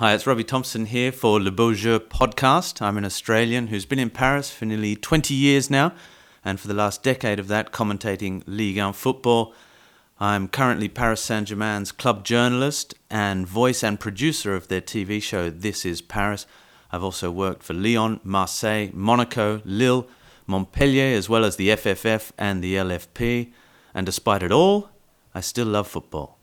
Hi, it's Robbie Thomson here for Le Beau Jeu podcast. I'm an Australian who's been in Paris for nearly 20 years now, and for the last decade of that, commentating Ligue 1 football. I'm currently Paris Saint Germain's club journalist and voice and producer of their TV show This Is Paris. I've also worked for Lyon, Marseille, Monaco, Lille, Montpellier, as well as the FFF and the LFP. And despite it all, I still love football.